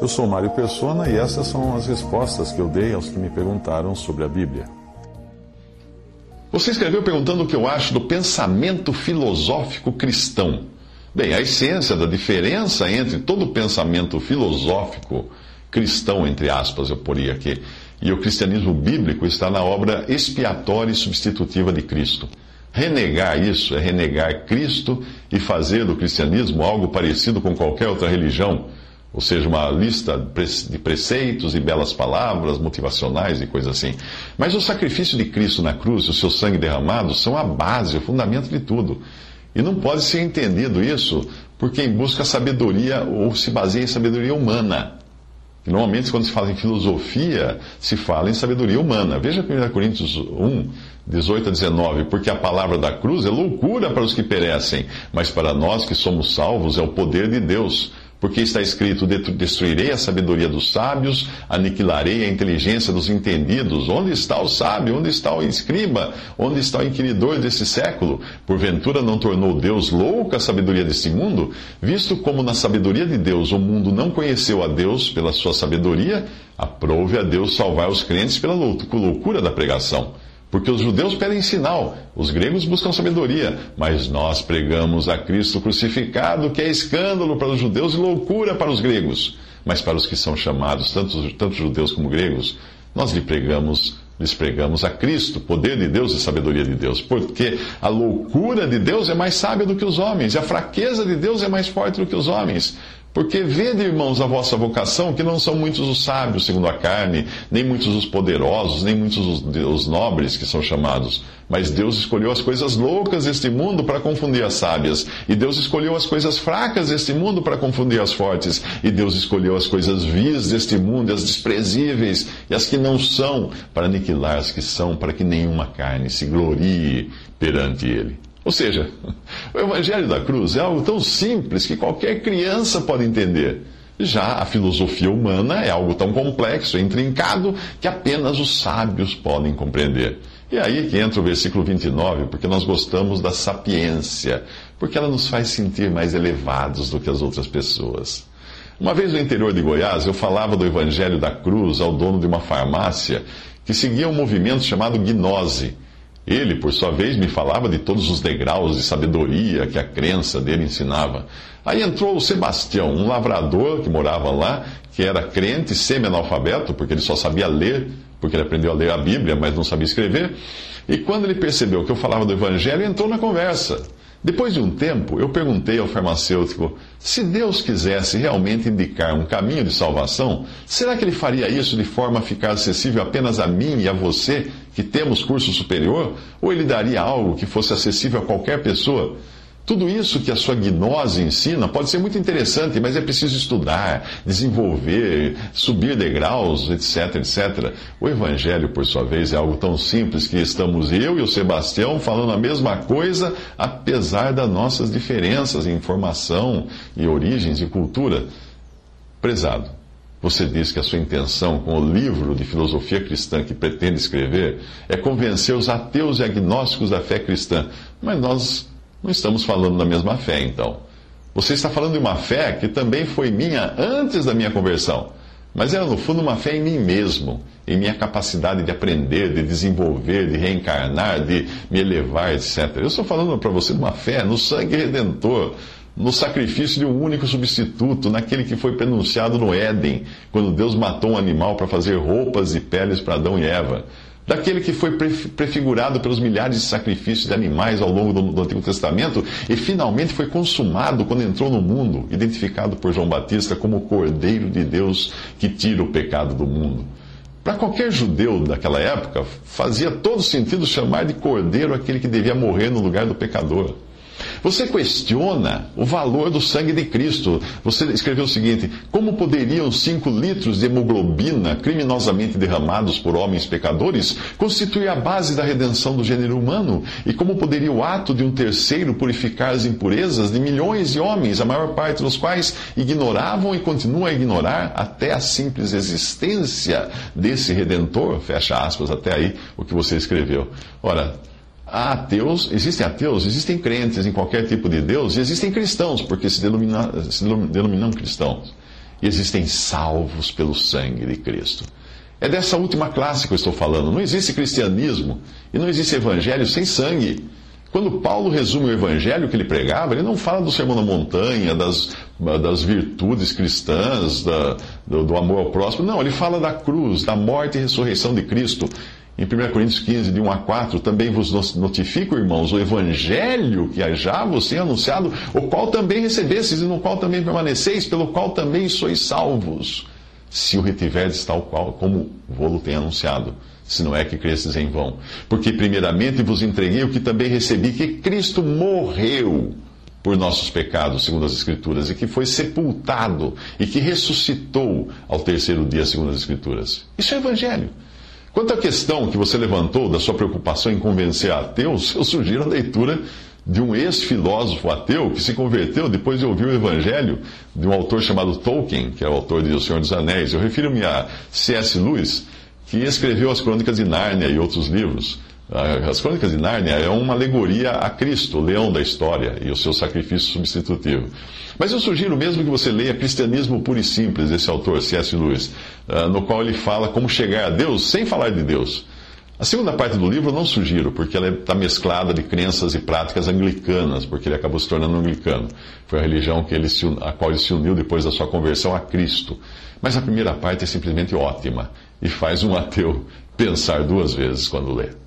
Eu sou Mário Persona e essas são as respostas que eu dei aos que me perguntaram sobre a Bíblia. Você escreveu perguntando o que eu acho do pensamento filosófico cristão. Bem, a essência da diferença entre todo pensamento filosófico cristão, entre aspas, eu poria aqui, e o cristianismo bíblico está na obra expiatória e substitutiva de Cristo. Renegar isso é renegar Cristo e fazer do cristianismo algo parecido com qualquer outra religião ou seja, uma lista de preceitos e belas palavras motivacionais e coisas assim. Mas o sacrifício de Cristo na cruz e o seu sangue derramado são a base, o fundamento de tudo. E não pode ser entendido isso por quem busca sabedoria ou se baseia em sabedoria humana. Normalmente, quando se fala em filosofia, se fala em sabedoria humana. Veja 1 Coríntios 1, 18 a 19. Porque a palavra da cruz é loucura para os que perecem, mas para nós que somos salvos é o poder de Deus porque está escrito: Destruirei a sabedoria dos sábios, aniquilarei a inteligência dos entendidos. Onde está o sábio? Onde está o escriba? Onde está o inquiridor desse século? Porventura não tornou Deus louca a sabedoria deste mundo? Visto como na sabedoria de Deus o mundo não conheceu a Deus pela sua sabedoria, aprove a Deus salvar os crentes pela loucura da pregação. Porque os judeus pedem sinal, os gregos buscam sabedoria, mas nós pregamos a Cristo crucificado, que é escândalo para os judeus e loucura para os gregos. Mas para os que são chamados, tanto, tanto judeus como gregos, nós lhe pregamos, lhes pregamos a Cristo, poder de Deus e sabedoria de Deus. Porque a loucura de Deus é mais sábia do que os homens, e a fraqueza de Deus é mais forte do que os homens. Porque vede, irmãos, a vossa vocação, que não são muitos os sábios segundo a carne, nem muitos os poderosos, nem muitos os, os nobres que são chamados. Mas Deus escolheu as coisas loucas deste mundo para confundir as sábias. E Deus escolheu as coisas fracas deste mundo para confundir as fortes. E Deus escolheu as coisas vis deste mundo, as desprezíveis e as que não são, para aniquilar as que são, para que nenhuma carne se glorie perante Ele. Ou seja, o Evangelho da Cruz é algo tão simples que qualquer criança pode entender. Já a filosofia humana é algo tão complexo e intrincado que apenas os sábios podem compreender. E aí que entra o versículo 29, porque nós gostamos da sapiência, porque ela nos faz sentir mais elevados do que as outras pessoas. Uma vez no interior de Goiás, eu falava do Evangelho da Cruz ao dono de uma farmácia que seguia um movimento chamado gnose ele, por sua vez, me falava de todos os degraus de sabedoria que a crença dele ensinava. Aí entrou o Sebastião, um lavrador que morava lá, que era crente, semi-analfabeto, porque ele só sabia ler, porque ele aprendeu a ler a Bíblia, mas não sabia escrever. E quando ele percebeu que eu falava do Evangelho, entrou na conversa. Depois de um tempo, eu perguntei ao farmacêutico: se Deus quisesse realmente indicar um caminho de salvação, será que ele faria isso de forma a ficar acessível apenas a mim e a você, que temos curso superior? Ou ele daria algo que fosse acessível a qualquer pessoa? Tudo isso que a sua gnose ensina pode ser muito interessante, mas é preciso estudar, desenvolver, subir degraus, etc, etc. O Evangelho, por sua vez, é algo tão simples que estamos eu e o Sebastião falando a mesma coisa, apesar das nossas diferenças em informação e origens e cultura. Prezado, você diz que a sua intenção com o livro de filosofia cristã que pretende escrever é convencer os ateus e agnósticos da fé cristã, mas nós não estamos falando da mesma fé, então. Você está falando de uma fé que também foi minha antes da minha conversão. Mas era, no fundo, uma fé em mim mesmo, em minha capacidade de aprender, de desenvolver, de reencarnar, de me elevar, etc. Eu estou falando para você de uma fé no sangue redentor, no sacrifício de um único substituto, naquele que foi pronunciado no Éden, quando Deus matou um animal para fazer roupas e peles para Adão e Eva daquele que foi prefigurado pelos milhares de sacrifícios de animais ao longo do, do, Antigo Testamento e finalmente foi consumado quando entrou no mundo, identificado por João Batista como o Cordeiro de Deus que tira o pecado do mundo. Para qualquer judeu daquela época, fazia todo sentido chamar de Cordeiro aquele que devia morrer no lugar do pecador. Você questiona o valor do sangue de Cristo. Você escreveu o seguinte: como poderiam cinco litros de hemoglobina criminosamente derramados por homens pecadores constituir a base da redenção do gênero humano? E como poderia o ato de um terceiro purificar as impurezas de milhões de homens, a maior parte dos quais ignoravam e continuam a ignorar até a simples existência desse redentor? Fecha aspas, até aí o que você escreveu. Ora, Há ateus, existem ateus, existem crentes em qualquer tipo de Deus, e existem cristãos, porque se, denomina, se denominam cristãos. E existem salvos pelo sangue de Cristo. É dessa última classe que eu estou falando. Não existe cristianismo e não existe evangelho sem sangue. Quando Paulo resume o evangelho que ele pregava, ele não fala do sermão da montanha, das, das virtudes cristãs, da, do, do, amor ao próximo. Não, ele fala da cruz, da morte e ressurreição de Cristo. Em 1 Coríntios 15, de 1 a 4, também vos notifico, irmãos, o evangelho que já vos tem anunciado, o qual também recebestes e no qual também permaneceis, pelo qual também sois salvos, se o retiverdes tal qual como vou-lo tem anunciado se não é que cresces em vão. Porque primeiramente vos entreguei o que também recebi, que Cristo morreu por nossos pecados, segundo as Escrituras, e que foi sepultado, e que ressuscitou ao terceiro dia, segundo as Escrituras. Isso é Evangelho. Quanto à questão que você levantou da sua preocupação em convencer ateus, eu sugiro a leitura de um ex-filósofo ateu que se converteu depois de ouvir o Evangelho de um autor chamado Tolkien, que é o autor de O Senhor dos Anéis. Eu refiro-me a C.S. Lewis, que escreveu as Crônicas de Nárnia e outros livros. As Crônicas de Nárnia é uma alegoria a Cristo, o leão da história, e o seu sacrifício substitutivo. Mas eu sugiro mesmo que você leia Cristianismo Puro e Simples, desse autor, C.S. Lewis, ah, no qual ele fala como chegar a Deus sem falar de Deus. A segunda parte do livro eu não sugiro, porque ela está mesclada de crenças e práticas anglicanas, porque ele acabou se tornando anglicano. Foi a religião que ele se, a qual ele se uniu depois da sua conversão a Cristo. Mas a primeira parte é simplesmente ótima e faz um ateu pensar duas vezes quando lê.